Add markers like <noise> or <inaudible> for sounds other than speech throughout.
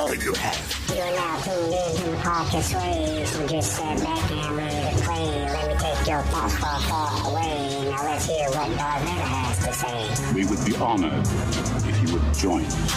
all you have. You are now tuned in to the podcast Sway, just sit back and ready to play. Let me take your thoughts far, far away. Now let's hear what Darth Vader has to say. We would be honored if you would join us.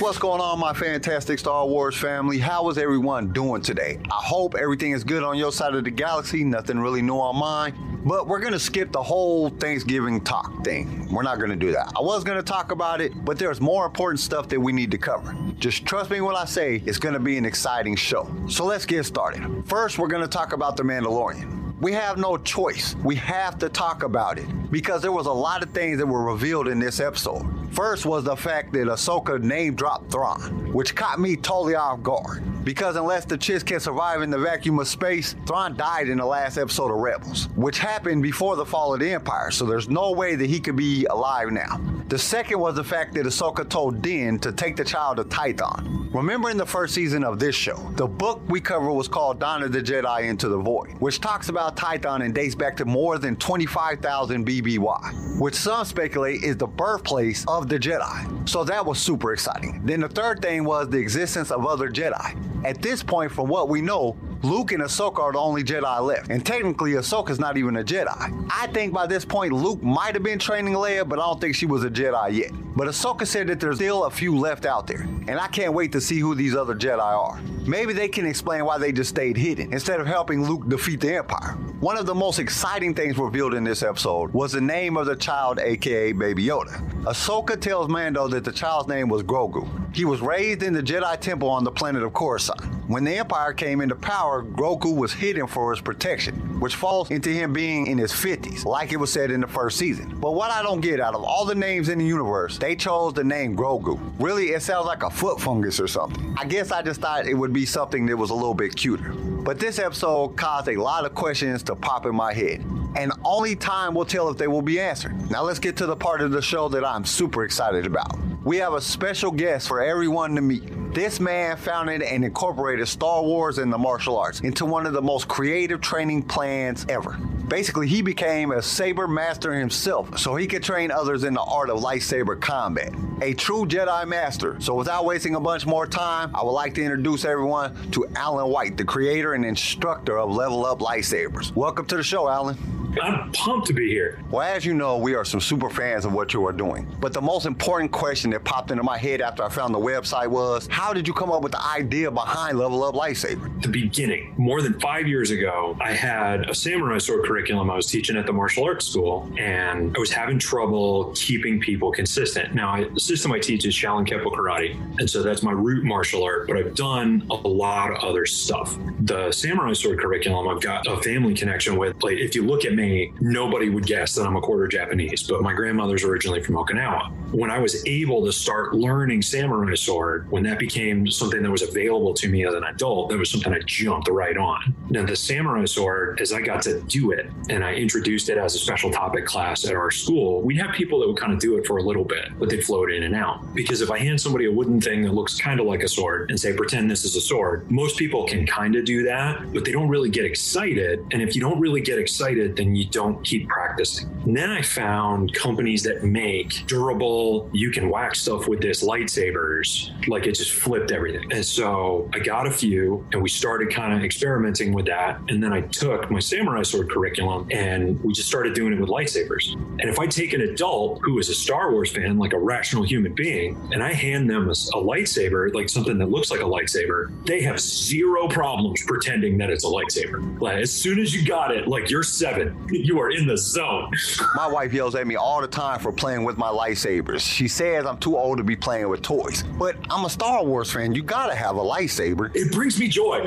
What's going on, my fantastic Star Wars family? How is everyone doing today? I hope everything is good on your side of the galaxy, nothing really new on mine. But we're gonna skip the whole Thanksgiving talk thing. We're not gonna do that. I was gonna talk about it, but there's more important stuff that we need to cover. Just trust me when I say it's gonna be an exciting show. So let's get started. First, we're gonna talk about The Mandalorian we have no choice. We have to talk about it because there was a lot of things that were revealed in this episode. First was the fact that Ahsoka name dropped Thrawn, which caught me totally off guard. Because unless the Chiss can survive in the vacuum of space, Thrawn died in the last episode of Rebels, which happened before the fall of the Empire, so there's no way that he could be alive now. The second was the fact that Ahsoka told Din to take the child to Tython. Remember in the first season of this show, the book we covered was called Dawn of the Jedi Into the Void, which talks about Tython and dates back to more than 25,000 BBY, which some speculate is the birthplace of the Jedi. So that was super exciting. Then the third thing was the existence of other Jedi. At this point, from what we know, Luke and Ahsoka are the only Jedi left. And technically, Ahsoka's not even a Jedi. I think by this point, Luke might have been training Leia, but I don't think she was a Jedi yet. But Ahsoka said that there's still a few left out there. And I can't wait to see who these other Jedi are. Maybe they can explain why they just stayed hidden instead of helping Luke defeat the Empire. One of the most exciting things revealed in this episode was the name of the child, aka Baby Yoda. Ahsoka tells Mando that the child's name was Grogu. He was raised in the Jedi Temple on the planet of Coruscant. When the Empire came into power, Grogu was hidden for his protection, which falls into him being in his 50s, like it was said in the first season. But what I don't get out of all the names in the universe, they chose the name Grogu. Really, it sounds like a foot fungus or something. I guess I just thought it would be something that was a little bit cuter. But this episode caused a lot of questions to pop in my head and only time will tell if they will be answered. Now let's get to the part of the show that I'm super excited about. We have a special guest for everyone to meet. This man founded and incorporated Star Wars and the martial arts into one of the most creative training plans ever. Basically, he became a saber master himself so he could train others in the art of lightsaber combat. A true Jedi master. So, without wasting a bunch more time, I would like to introduce everyone to Alan White, the creator and instructor of Level Up Lightsabers. Welcome to the show, Alan. I'm pumped to be here. Well, as you know, we are some super fans of what you are doing. But the most important question that popped into my head after I found the website was how did you come up with the idea behind Level Up Lightsaber? The beginning, more than five years ago, I had a samurai sword curriculum I was teaching at the martial arts school, and I was having trouble keeping people consistent. Now, I, the system I teach is Shaolin Kempo Karate, and so that's my root martial art, but I've done a lot of other stuff. The samurai sword curriculum, I've got a family connection with. Like, if you look at me, nobody would guess that I'm a quarter Japanese, but my grandmother's originally from Okinawa. When I was able to start learning samurai sword, when that became something that was available to me as an adult, that was something I jumped right on. Now, the samurai sword, as I got to do it and I introduced it as a special topic class at our school, we'd have people that would kind of do it for a little bit, but they'd float in and out. Because if I hand somebody a wooden thing that looks kind of like a sword and say, pretend this is a sword, most people can kind of do that, but they don't really get excited. And if you don't really get excited, then you don't keep practicing. And then I found companies that make durable, you can whack stuff with this lightsabers, like it just flipped everything. And so I got a few and we started kind of experimenting with that. And then I took my samurai sword curriculum and we just started doing it with lightsabers. And if I take an adult who is a Star Wars fan, like a rational human being, and I hand them a, a lightsaber, like something that looks like a lightsaber, they have zero problems pretending that it's a lightsaber. Like as soon as you got it, like you're seven, <laughs> you are in the zone. My wife yells at me all the time for playing with my lightsabers. She says I'm too old to be playing with toys. But I'm a Star Wars fan. You gotta have a lightsaber. It brings me joy. <laughs>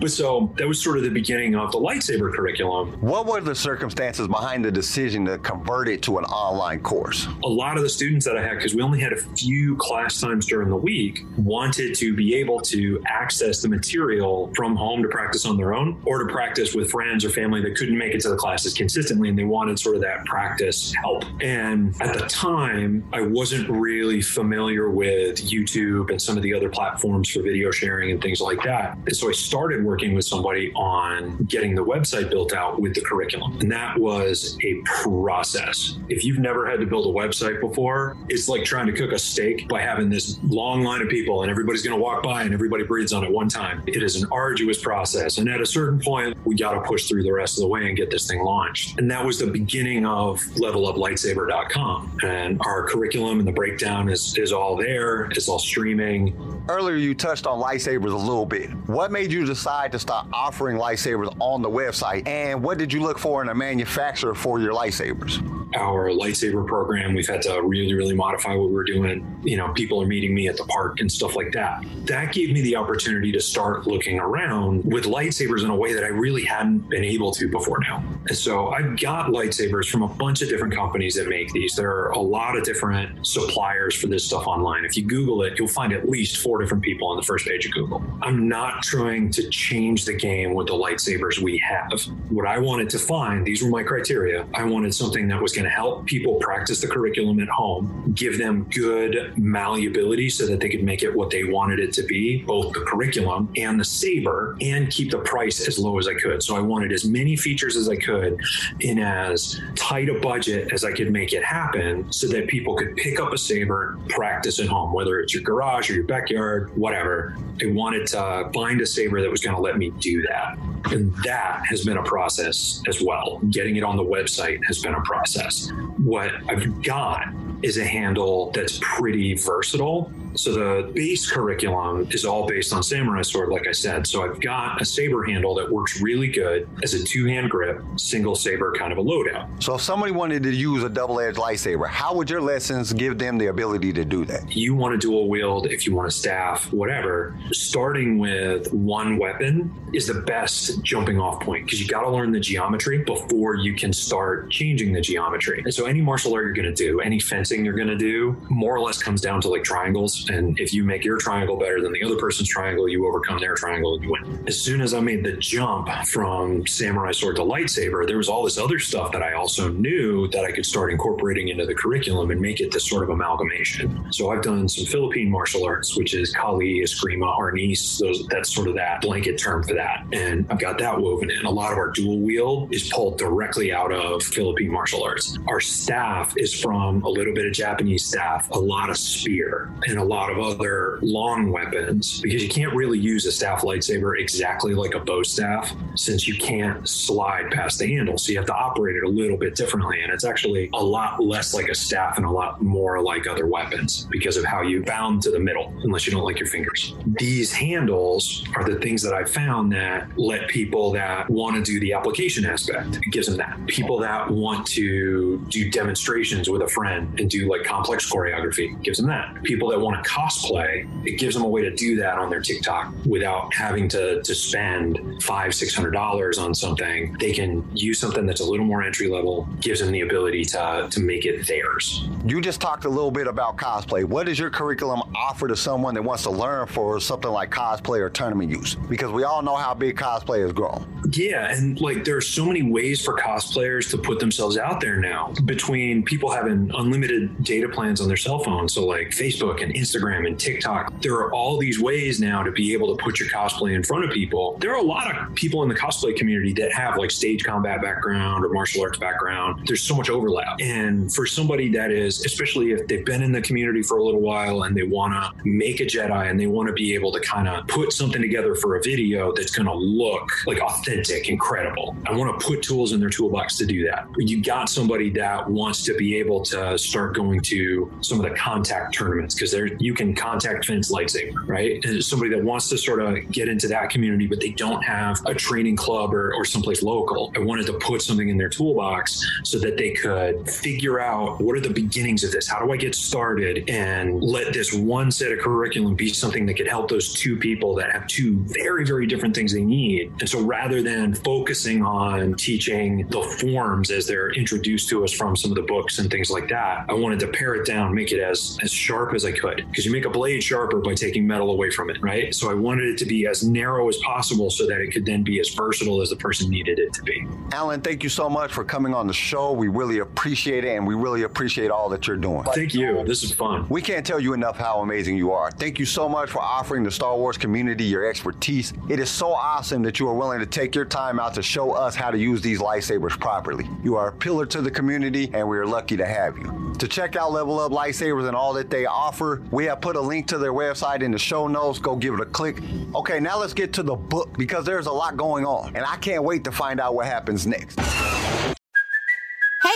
but so that was sort of the beginning of the lightsaber curriculum. What were the circumstances behind the decision to convert it to an online course? A lot of the students that I had, because we only had a few class times during the week, wanted to be able to access the material from home to practice on their own or to practice with friends or family that couldn't make it to the classes consistently and they wanted sort of that practice help. And at the time, I wasn't really familiar with YouTube and some of the other platforms for video sharing and things like that. And so I started working with somebody on getting the website built out with the curriculum. And that was a process. If you've never had to build a website before, it's like trying to cook a steak by having this long line of people and everybody's going to walk by and everybody breathes on it one time. It is an arduous process. And at a certain point, we got to push through the rest of the way and get this thing launched. And that was the beginning of leveluplightsaber.com. And our curriculum and the breakdown is, is all there, it's all streaming. Earlier, you touched on lightsabers a little bit. What made you decide to start offering lightsabers on the website? And what did you look for in a manufacturer for your lightsabers? our lightsaber program. We've had to really, really modify what we're doing. You know, people are meeting me at the park and stuff like that. That gave me the opportunity to start looking around with lightsabers in a way that I really hadn't been able to before now. And so I've got lightsabers from a bunch of different companies that make these. There are a lot of different suppliers for this stuff online. If you Google it, you'll find at least four different people on the first page of Google. I'm not trying to change the game with the lightsabers we have. What I wanted to find, these were my criteria. I wanted something that was going to help people practice the curriculum at home, give them good malleability so that they could make it what they wanted it to be, both the curriculum and the saber, and keep the price as low as I could. So I wanted as many features as I could in as tight a budget as I could make it happen so that people could pick up a saber, practice at home, whether it's your garage or your backyard, whatever. I wanted to find a saber that was going to let me do that. And that has been a process as well. Getting it on the website has been a process. What I've got is a handle that's pretty versatile so the base curriculum is all based on samurai sword, like I said. So I've got a saber handle that works really good as a two-hand grip, single saber kind of a loadout. So if somebody wanted to use a double-edged lightsaber, how would your lessons give them the ability to do that? You want to dual wield, if you want to staff, whatever. Starting with one weapon is the best jumping off point because you got to learn the geometry before you can start changing the geometry. And so any martial art you're going to do, any fencing you're going to do, more or less comes down to like triangles and if you make your triangle better than the other person's triangle, you overcome their triangle and you win. As soon as I made the jump from samurai sword to lightsaber, there was all this other stuff that I also knew that I could start incorporating into the curriculum and make it this sort of amalgamation. So I've done some Philippine martial arts, which is Kali, Eskrima, Arnis, those that's sort of that blanket term for that. And I've got that woven in. A lot of our dual wield is pulled directly out of Philippine martial arts. Our staff is from a little bit of Japanese staff, a lot of spear, and a lot of other long weapons because you can't really use a staff lightsaber exactly like a bow staff since you can't slide past the handle. So you have to operate it a little bit differently. And it's actually a lot less like a staff and a lot more like other weapons because of how you bound to the middle, unless you don't like your fingers. These handles are the things that I found that let people that want to do the application aspect, it gives them that. People that want to do demonstrations with a friend and do like complex choreography, gives them that. People that want to cosplay, it gives them a way to do that on their TikTok without having to, to spend five, six hundred dollars on something. They can use something that's a little more entry level, gives them the ability to, to make it theirs. You just talked a little bit about cosplay. What does your curriculum offer to someone that wants to learn for something like cosplay or tournament use? Because we all know how big cosplay has grown. Yeah, and like there are so many ways for cosplayers to put themselves out there now between people having unlimited data plans on their cell phones. So like Facebook and Instagram and TikTok. There are all these ways now to be able to put your cosplay in front of people. There are a lot of people in the cosplay community that have like stage combat background or martial arts background. There's so much overlap. And for somebody that is, especially if they've been in the community for a little while and they want to make a Jedi and they want to be able to kind of put something together for a video that's going to look like authentic incredible. I want to put tools in their toolbox to do that. You got somebody that wants to be able to start going to some of the contact tournaments because there you can contact fence lightsaber, right? Somebody that wants to sort of get into that community, but they don't have a training club or, or someplace local. I wanted to put something in their toolbox so that they could figure out what are the beginnings of this? How do I get started? And let this one set of curriculum be something that could help those two people that have two very, very different things they need. And so rather than focusing on teaching the forms as they're introduced to us from some of the books and things like that, I wanted to pare it down, make it as as sharp as I could. Because you make a blade sharper by taking metal away from it, right? So I wanted it to be as narrow as possible so that it could then be as versatile as the person needed it to be. Alan, thank you so much for coming on the show. We really appreciate it, and we really appreciate all that you're doing. Thank you. This is fun. We can't tell you enough how amazing you are. Thank you so much for offering the Star Wars community your expertise. It is so awesome that you are willing to take your time out to show us how to use these lightsabers properly. You are a pillar to the community, and we are lucky to have you. To check out Level Up Lightsabers and all that they offer, we have put a link to their website in the show notes. Go give it a click. Okay, now let's get to the book because there's a lot going on, and I can't wait to find out what happens next.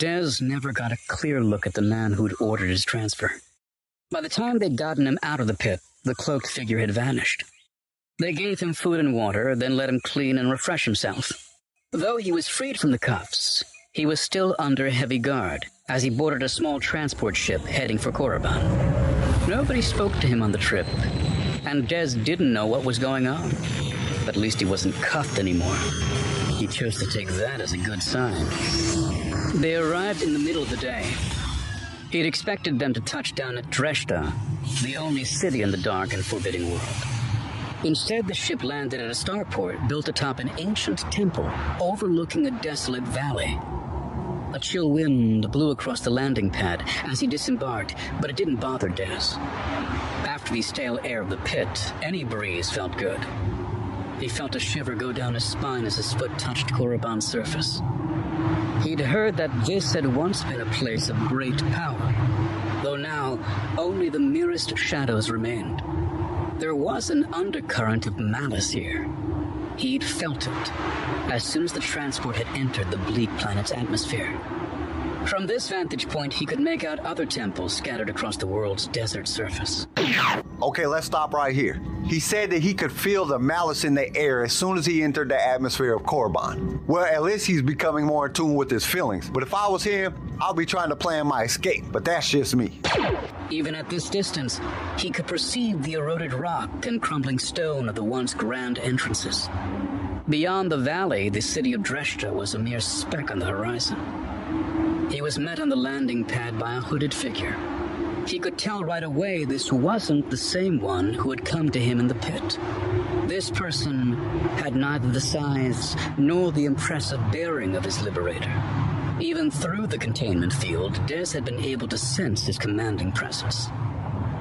Dez never got a clear look at the man who'd ordered his transfer. By the time they'd gotten him out of the pit, the cloaked figure had vanished. They gave him food and water, then let him clean and refresh himself. Though he was freed from the cuffs, he was still under heavy guard as he boarded a small transport ship heading for Korriban. Nobody spoke to him on the trip, and Dez didn't know what was going on. But at least he wasn't cuffed anymore. He chose to take that as a good sign. They arrived in the middle of the day. He'd expected them to touch down at Dreshta, the only city in the dark and forbidding world. Instead, the ship landed at a starport built atop an ancient temple overlooking a desolate valley. A chill wind blew across the landing pad as he disembarked, but it didn't bother Dez. After the stale air of the pit, any breeze felt good. He felt a shiver go down his spine as his foot touched Korriban's surface. He'd heard that this had once been a place of great power, though now only the merest shadows remained. There was an undercurrent of malice here. He'd felt it as soon as the transport had entered the bleak planet's atmosphere. From this vantage point, he could make out other temples scattered across the world's desert surface. Okay, let's stop right here. He said that he could feel the malice in the air as soon as he entered the atmosphere of Korriban. Well, at least he's becoming more in tune with his feelings. But if I was him, I'll be trying to plan my escape. But that's just me. Even at this distance, he could perceive the eroded rock and crumbling stone of the once grand entrances. Beyond the valley, the city of Dreshta was a mere speck on the horizon. He was met on the landing pad by a hooded figure. He could tell right away this wasn't the same one who had come to him in the pit. This person had neither the size nor the impressive bearing of his liberator. Even through the containment field, Dez had been able to sense his commanding presence.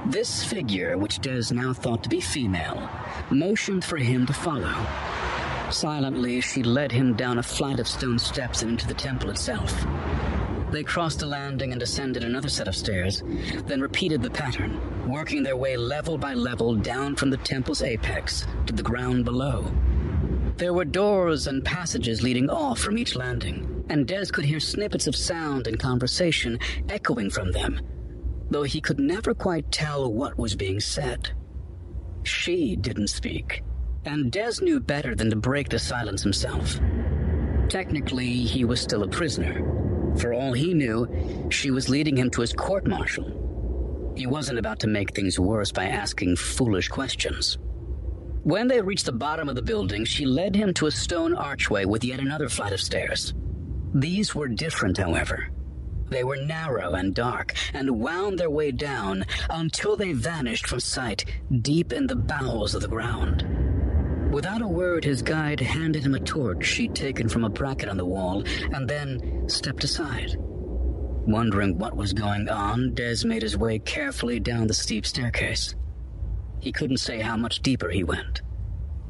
This figure, which Dez now thought to be female, motioned for him to follow. Silently, she led him down a flight of stone steps and into the temple itself. They crossed a landing and descended another set of stairs, then repeated the pattern, working their way level by level down from the temple's apex to the ground below. There were doors and passages leading off from each landing, and Dez could hear snippets of sound and conversation echoing from them, though he could never quite tell what was being said. She didn't speak, and Dez knew better than to break the silence himself. Technically, he was still a prisoner. For all he knew, she was leading him to his court martial. He wasn't about to make things worse by asking foolish questions. When they reached the bottom of the building, she led him to a stone archway with yet another flight of stairs. These were different, however. They were narrow and dark and wound their way down until they vanished from sight deep in the bowels of the ground. Without a word, his guide handed him a torch she'd taken from a bracket on the wall and then stepped aside. Wondering what was going on, Dez made his way carefully down the steep staircase. He couldn't say how much deeper he went.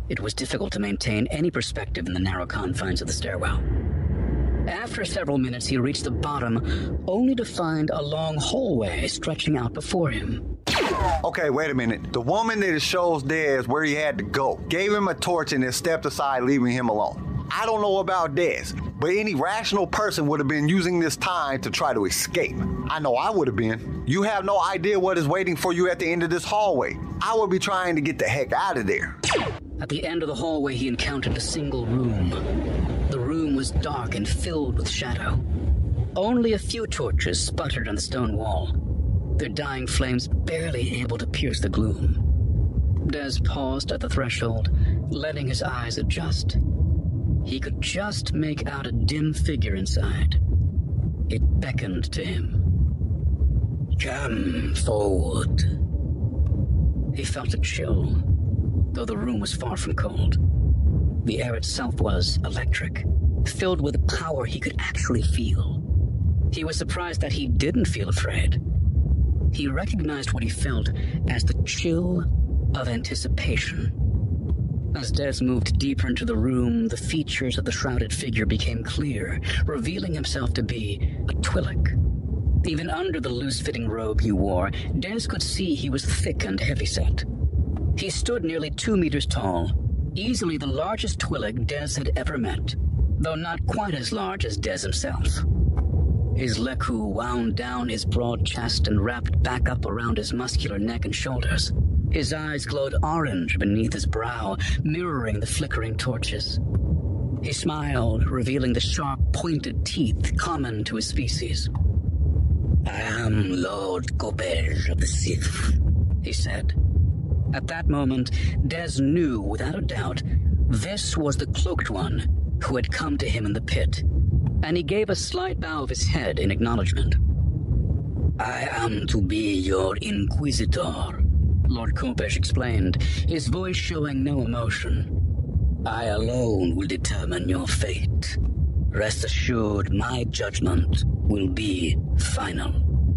It was difficult to maintain any perspective in the narrow confines of the stairwell. After several minutes, he reached the bottom, only to find a long hallway stretching out before him. Okay, wait a minute. The woman that shows Dez where he had to go gave him a torch and then stepped aside, leaving him alone. I don't know about Dez, but any rational person would have been using this time to try to escape. I know I would have been. You have no idea what is waiting for you at the end of this hallway. I would be trying to get the heck out of there. At the end of the hallway, he encountered a single room. Was dark and filled with shadow. Only a few torches sputtered on the stone wall, their dying flames barely able to pierce the gloom. Des paused at the threshold, letting his eyes adjust. He could just make out a dim figure inside. It beckoned to him. Come forward. He felt a chill, though the room was far from cold. The air itself was electric, filled with power he could actually feel. He was surprised that he didn't feel afraid. He recognized what he felt as the chill of anticipation. As Des moved deeper into the room, the features of the shrouded figure became clear, revealing himself to be a Twi'lek. Even under the loose-fitting robe he wore, Des could see he was thick and heavyset. He stood nearly two meters tall, easily the largest Twi'lek Des had ever met, though not quite as large as Des himself. His lekku wound down his broad chest and wrapped back up around his muscular neck and shoulders. His eyes glowed orange beneath his brow, mirroring the flickering torches. He smiled, revealing the sharp, pointed teeth common to his species. I am Lord Kopecz of the Sith, he said. At that moment, Des knew without a doubt this was the cloaked one who had come to him in the pit and he gave a slight bow of his head in acknowledgement. I am to be your inquisitor, Lord Kopecz explained, his voice showing no emotion. I alone will determine your fate. Rest assured, my judgment will be final.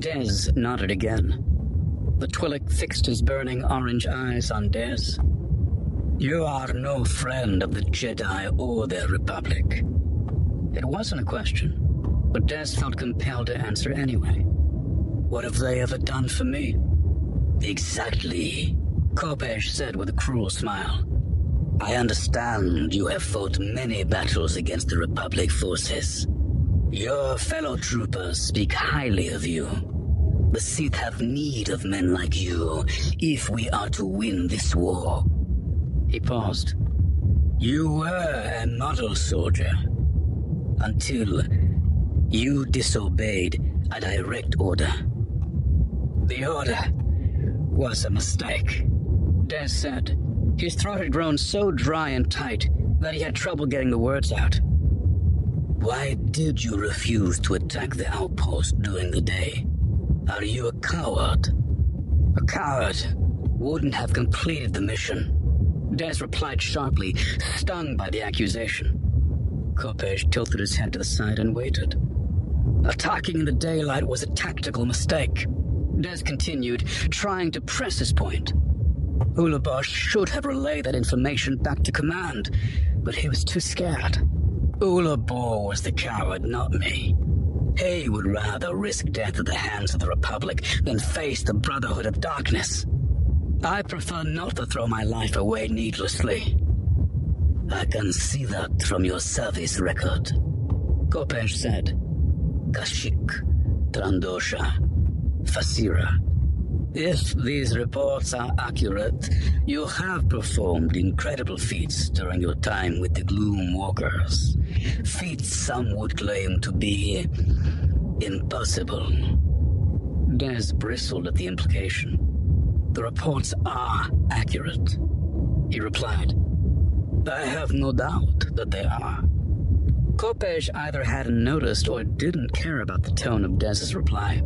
Des nodded again. The Twi'lek fixed his burning orange eyes on Des. You are no friend of the Jedi or their Republic. It wasn't a question, but Des felt compelled to answer anyway. What have they ever done for me? Exactly, Kopecz said with a cruel smile. I understand you have fought many battles against the Republic forces. Your fellow troopers speak highly of you. The Sith have need of men like you if we are to win this war. He paused. You were a model soldier until you disobeyed a direct order. The order was a mistake, Des said. His throat had grown so dry and tight that he had trouble getting the words out. Why did you refuse to attack the outpost during the day? Are you a coward? A coward wouldn't have completed the mission. Des replied sharply, stung by the accusation. Kopecz tilted his head to the side and waited. Attacking in the daylight was a tactical mistake. Des continued, trying to press his point. Ulabar should have relayed that information back to command, but he was too scared. Ulabor was the coward, not me. He would rather risk death at the hands of the Republic than face the Brotherhood of Darkness. I prefer not to throw my life away needlessly. I can see that from your service record. Kopecz said. Kashyyyk, Trandosha, Phaseera. If these reports are accurate, you have performed incredible feats during your time with the Gloom Walkers. Feats some would claim to be impossible. Des bristled at the implication. The reports are accurate, he replied. I have no doubt that they are. Kopecz either hadn't noticed or didn't care about the tone of Des's reply.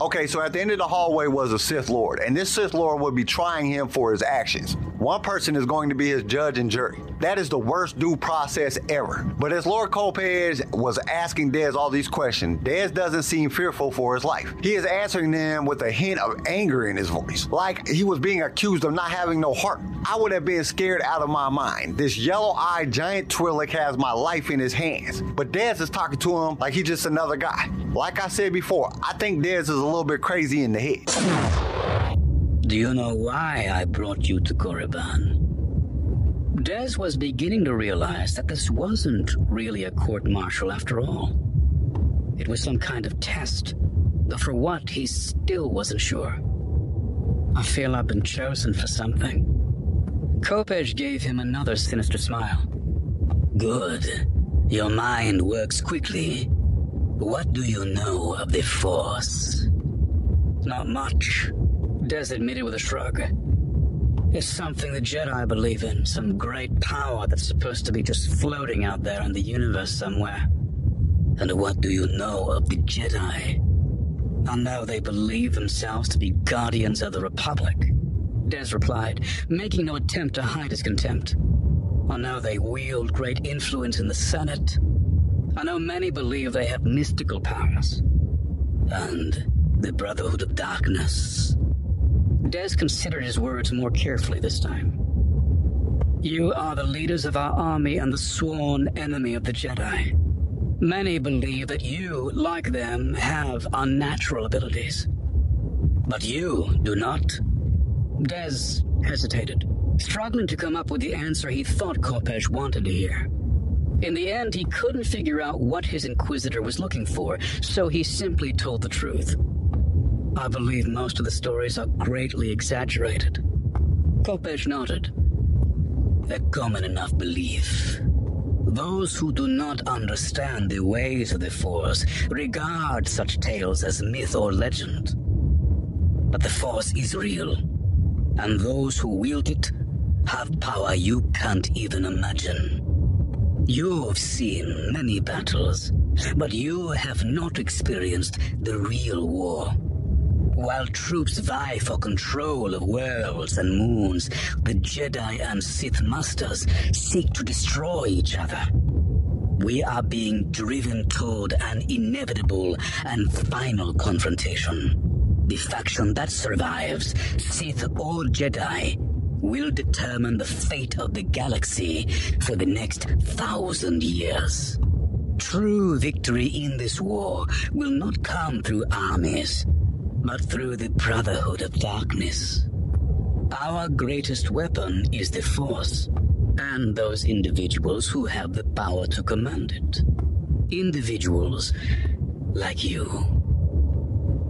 Okay, so at the end of the hallway was a Sith Lord, and this Sith Lord would be trying him for his actions. One person is going to be his judge and jury. That is the worst due process ever. But as Lord Kopecz was asking Dez all these questions, Dez doesn't seem fearful for his life. He is answering them with a hint of anger in his voice, like he was being accused of not having no heart. I would have been scared out of my mind. This yellow eyed giant Twi'lek has my life in his hands. But Dez is talking to him like he's just another guy. Like I said before, I think Dez is a little bit crazy in the head. Do you know why I brought you to Korriban? Des was beginning to realize that this wasn't really a court martial after all. It was some kind of test, though for what he still wasn't sure. I feel I've been chosen for something. Kopecz gave him another sinister smile. Good. Your mind works quickly. What do you know of the Force? Not much, Dez admitted with a shrug. It's something the Jedi believe in, some great power that's supposed to be just floating out there in the universe somewhere. And what do you know of the Jedi? I know they believe themselves to be guardians of the Republic. Dez replied, making no attempt to hide his contempt. I know they wield great influence in the Senate. I know many believe they have mystical powers. And the Brotherhood of Darkness. Dez considered his words more carefully this time. You are the leaders of our army and the sworn enemy of the Jedi. Many believe that you, like them, have unnatural abilities. But you do not. Dez hesitated, struggling to come up with the answer he thought Kopecz wanted to hear. In the end, he couldn't figure out what his Inquisitor was looking for, so he simply told the truth. I believe most of the stories are greatly exaggerated. Kopecz nodded. A common enough belief. Those who do not understand the ways of the Force regard such tales as myth or legend. But the Force is real, and those who wield it have power you can't even imagine. You've seen many battles, but you have not experienced the real war. While troops vie for control of worlds and moons, the Jedi and Sith Masters seek to destroy each other. We are being driven toward an inevitable and final confrontation. The faction that survives, Sith or Jedi, will determine the fate of the galaxy for the next thousand years. True victory in this war will not come through armies, but through the Brotherhood of Darkness. Our greatest weapon is the Force, and those individuals who have the power to command it. Individuals like you.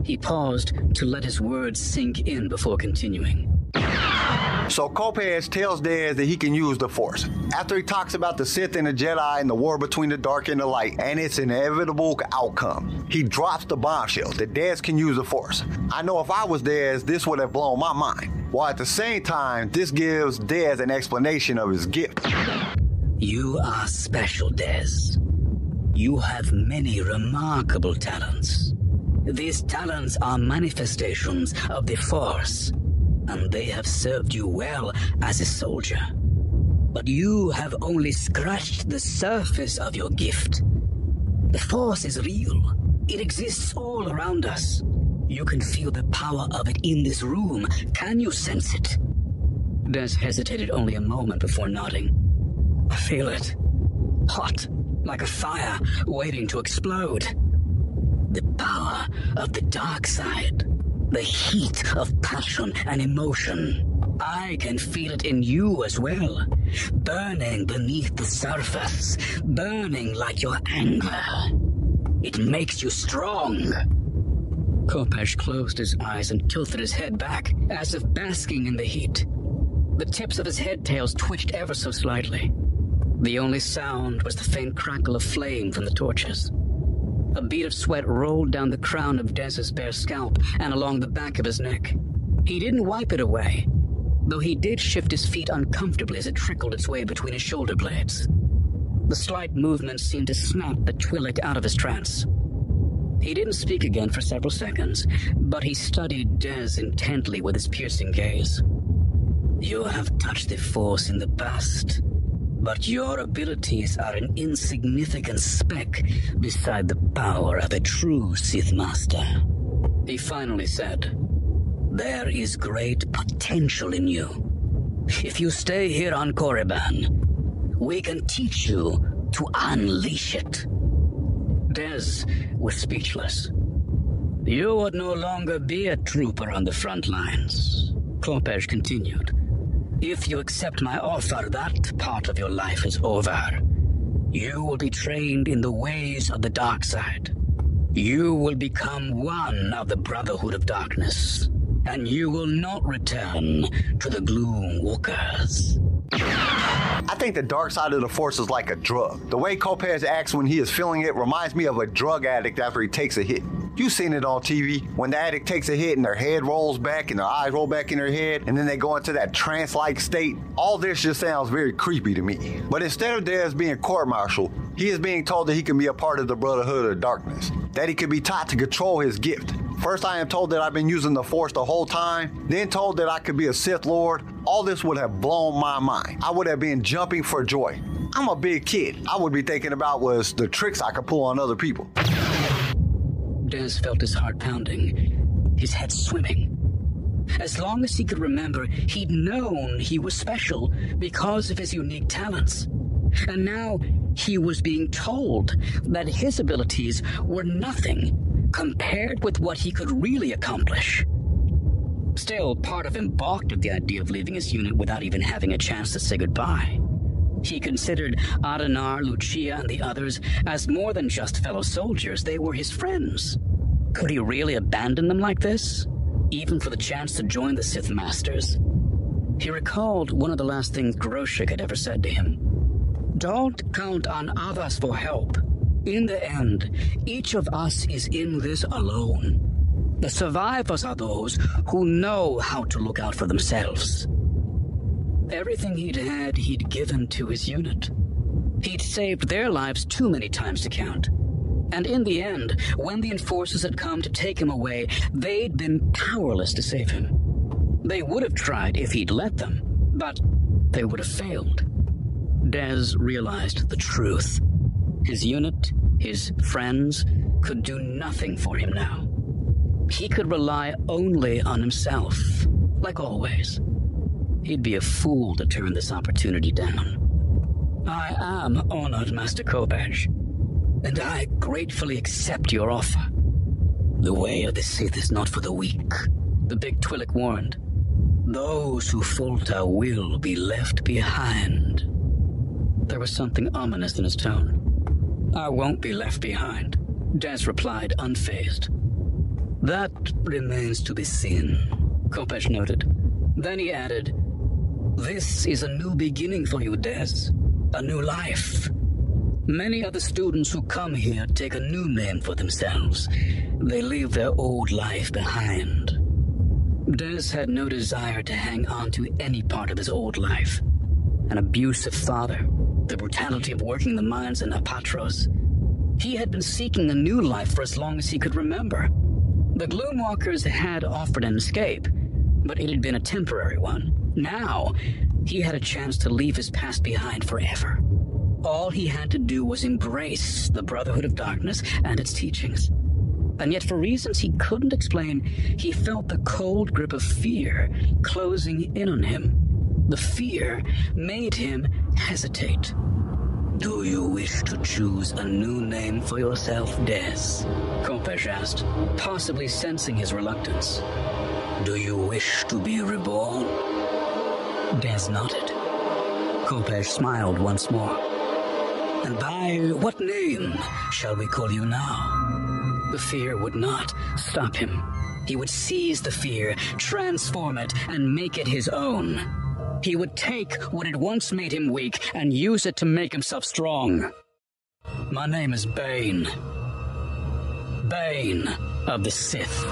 He paused to let his words sink in before continuing. So Kopecz tells Dez that he can use the Force. After he talks about the Sith and the Jedi and the war between the dark and the light and its inevitable outcome, he drops the bombshell that Dez can use the Force. I know if I was Dez, this would have blown my mind. While at the same time, this gives Dez an explanation of his gift. You are special, Dez. You have many remarkable talents. These talents are manifestations of the Force, and they have served you well as a soldier. But you have only scratched the surface of your gift. The Force is real. It exists all around us. You can feel the power of it in this room. Can you sense it? Des hesitated only a moment before nodding. I feel it. Hot, like a fire, waiting to explode. The power of the dark side. The heat of passion and emotion. I can feel it in you as well. Burning beneath the surface. Burning like your anger. It makes you strong. Kopecz closed his eyes and tilted his head back, as if basking in the heat. The tips of his head tails twitched ever so slightly. The only sound was the faint crackle of flame from the torches. A bead of sweat rolled down the crown of Dez's bare scalp and along the back of his neck. He didn't wipe it away, though he did shift his feet uncomfortably as it trickled its way between his shoulder blades. The slight movement seemed to snap the Twi'lek out of his trance. He didn't speak again for several seconds, but he studied Dez intently with his piercing gaze. You have touched the Force in the past, but your abilities are an insignificant speck beside the power of a true Sith Master. He finally said, There is great potential in you. If you stay here on Korriban, we can teach you to unleash it. Dez was speechless. You would no longer be a trooper on the front lines, Kopecz continued. If you accept my offer, that part of your life is over. You will be trained in the ways of the dark side. You will become one of the Brotherhood of Darkness, and you will not return to the Gloom Walkers. I think the dark side of the force is like a drug. The way Kopecz acts when he is feeling it reminds me of a drug addict after he takes a hit. You've seen it on TV when the addict takes a hit and their head rolls back and their eyes roll back in their head, and then they go into that trance like state. All this just sounds very creepy to me. But instead of Dez being court martialed, he is being told that he can be a part of the Brotherhood of Darkness, that he can be taught to control his gift. First, I am told that I've been using the Force the whole time, then told that I could be a Sith Lord. All this would have blown my mind. I would have been jumping for joy. I'm a big kid. I would be thinking about was the tricks I could pull on other people. Dez felt his heart pounding, his head swimming. As long as he could remember, he'd known he was special because of his unique talents. And now he was being told that his abilities were nothing compared with what he could really accomplish. Still, part of him balked at the idea of leaving his unit without even having a chance to say goodbye. He considered Adenar, Lucia, and the others as more than just fellow soldiers. They were his friends. Could he really abandon them like this? Even for the chance to join the Sith Masters? He recalled one of the last things Groshek had ever said to him. Don't count on others for help. In the end, each of us is in this alone. The survivors are those who know how to look out for themselves. Everything he'd had, he'd given to his unit. He'd saved their lives too many times to count. And in the end, when the enforcers had come to take him away, they'd been powerless to save him. They would have tried if he'd let them, but they would have failed. Dez realized the truth. His unit, his friends, could do nothing for him now. He could rely only on himself, like always. He'd be a fool to turn this opportunity down. I am honored, Master Kopecz, and I gratefully accept your offer. The way of the Sith is not for the weak, the big Twi'lek warned. Those who falter will be left behind. There was something ominous in his tone. I won't be left behind, Dez replied, unfazed. That remains to be seen, Kopecz noted. Then he added, This is a new beginning for you, Des. A new life. Many of the students who come here take a new name for themselves. They leave their old life behind. Des had no desire to hang on to any part of his old life. An abusive father, the brutality of working the mines in Apatros. He had been seeking a new life for as long as he could remember. The Gloomwalkers had offered an escape, but it had been a temporary one. Now, he had a chance to leave his past behind forever. All he had to do was embrace the Brotherhood of Darkness and its teachings. And yet, for reasons he couldn't explain, he felt the cold grip of fear closing in on him. The fear made him hesitate. Do you wish to choose a new name for yourself, Des? Kopecz asked, possibly sensing his reluctance. Do you wish to be reborn? Dez nodded. Kopecz smiled once more. And by what name shall we call you now? The fear would not stop him. He would seize the fear, transform it, and make it his own. He would take what had once made him weak and use it to make himself strong. My name is Bane. Bane of the Sith.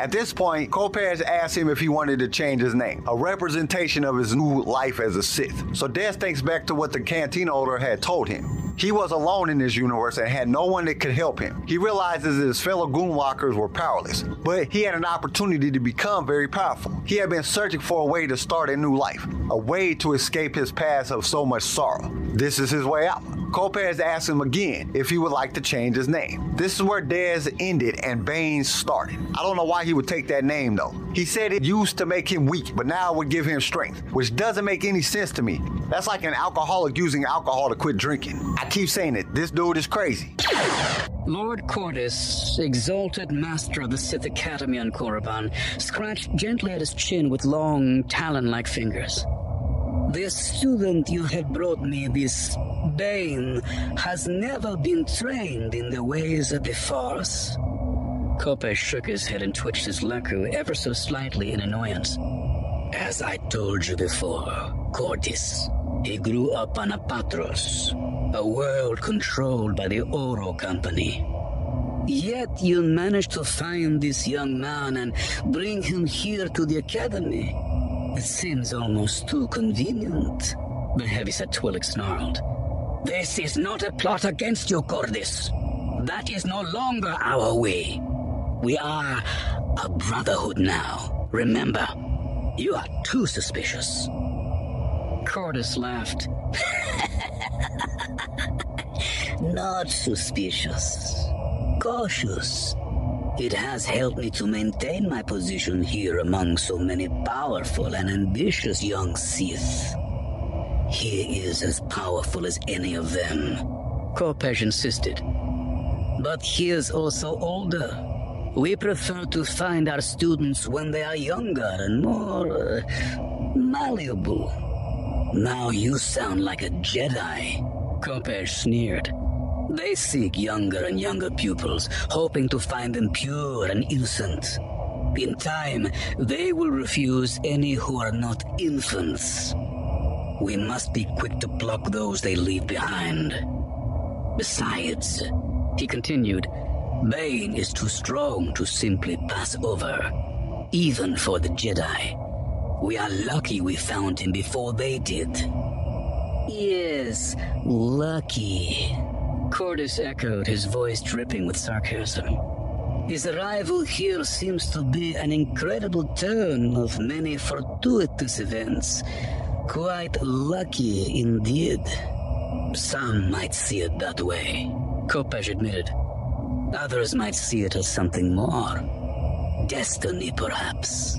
At this point, Kopecz asked him if he wanted to change his name, a representation of his new life as a Sith. So Dez thinks back to what the canteen owner had told him. He was alone in this universe and had no one that could help him. He realizes that his fellow Goonwalkers were powerless, but he had an opportunity to become very powerful. He had been searching for a way to start a new life, a way to escape his past of so much sorrow. This is his way out. Kopecz asks him again if he would like to change his name. This is where Dez ended and Bane started. I don't know why he would take that name though. He said it used to make him weak, but now it would give him strength, which doesn't make any sense to me. That's like an alcoholic using alcohol to quit drinking. I keep saying it, this dude is crazy. Lord Qordis, exalted master of the Sith Academy on Korriban, scratched gently at his chin with long, talon-like fingers. The student you have brought me, this Bane, has never been trained in the ways of the Force. Kopecz shook his head and twitched his lekku ever so slightly in annoyance. As I told you before, Qordis, he grew up on a Apatros, a world controlled by the Oro Company. Yet you managed to find this young man and bring him here to the Academy. It seems almost too convenient. The heavyset Twi'lek snarled. This is not a plot against you, Qordis. That is no longer our way. We are a brotherhood now. Remember, you are too suspicious. Qordis laughed. <laughs> Not suspicious. Cautious. It has helped me to maintain my position here among so many powerful and ambitious young Sith. He is as powerful as any of them. Kopecz insisted. But he is also older. We prefer to find our students when they are younger and more uh, malleable. Now you sound like a Jedi. Kopecz sneered. They seek younger and younger pupils, hoping to find them pure and innocent. In time, they will refuse any who are not infants. We must be quick to pluck those they leave behind. Besides, he continued, Bane is too strong to simply pass over, even for the Jedi. We are lucky we found him before they did. Yes, lucky. Qordis echoed, his voice dripping with sarcasm. His arrival here seems to be an incredible turn of many fortuitous events. Quite lucky indeed. Some might see it that way, Kopecz admitted. Others might see it as something more. Destiny, perhaps.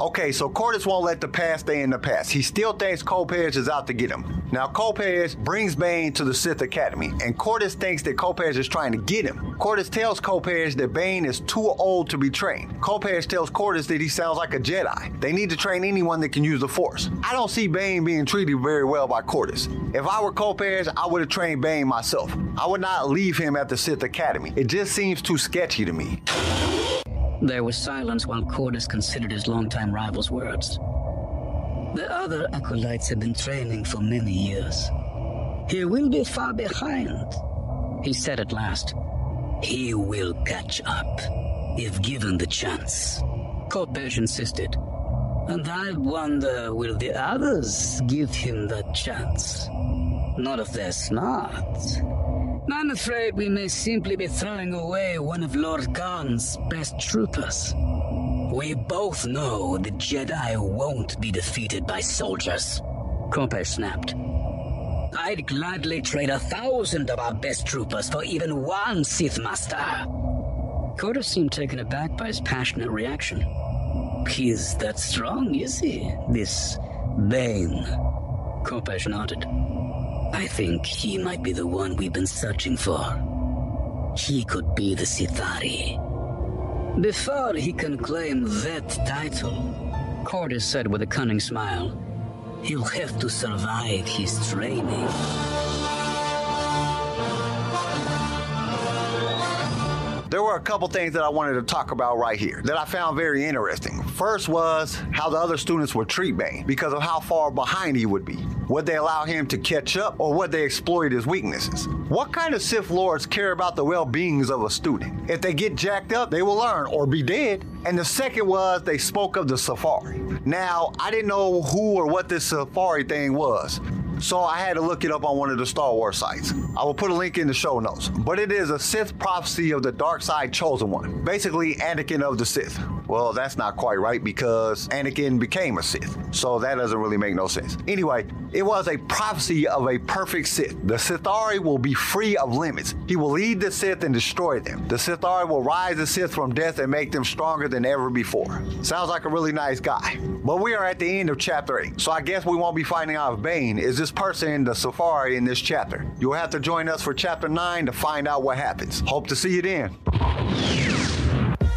Okay, so Qordis won't let the past stay in the past. He still thinks Kopecz is out to get him. Now, Kopecz brings Bane to the Sith Academy, and Qordis thinks that Kopecz is trying to get him. Qordis tells Kopecz that Bane is too old to be trained. Kopecz tells Qordis that he sounds like a Jedi. They need to train anyone that can use the Force. I don't see Bane being treated very well by Qordis. If I were Kopecz, I would have trained Bane myself. I would not leave him at the Sith Academy. It just seems too sketchy to me. There was silence while Qordis considered his longtime rival's words. The other acolytes have been training for many years. He will be far behind, he said at last. He will catch up, if given the chance. Kopecz insisted. And I wonder, will the others give him that chance? Not if they're smart. I'm afraid we may simply be throwing away one of Lord Kaan's best troopers. We both know the Jedi won't be defeated by soldiers. Kopecz snapped. I'd gladly trade a thousand of our best troopers for even one Sith Master. Qordis seemed taken aback by his passionate reaction. He's that strong, is he? This Bane. Kopecz nodded. I think he might be the one we've been searching for. He could be the Sith'ari. Before he can claim that title, Qordis said with a cunning smile, he'll have to survive his training. There were a couple things that I wanted to talk about right here that I found very interesting. First was how the other students would treat Bane because of how far behind he would be. Would they allow him to catch up or would they exploit his weaknesses? What kind of Sith Lords care about the well beings of a student? If they get jacked up, they will learn or be dead. And the second was they spoke of the Sith'ari. Now, I didn't know who or what this Sith'ari thing was. So I had to look it up on one of the Star Wars sites. I will put a link in the show notes. But it is a Sith prophecy of the dark side chosen one. Basically, Anakin of the Sith. Well, that's not quite right because Anakin became a Sith. So that doesn't really make no sense. Anyway, it was a prophecy of a perfect Sith. The Sith'ari will be free of limits. He will lead the Sith and destroy them. The Sith'ari will rise the Sith from death and make them stronger than ever before. Sounds like a really nice guy. But we are at the end of chapter 8, so I guess we won't be finding out Bane is this person the Sith'ari in this chapter. You'll have to join us for chapter 9 to find out what happens. Hope to see you then.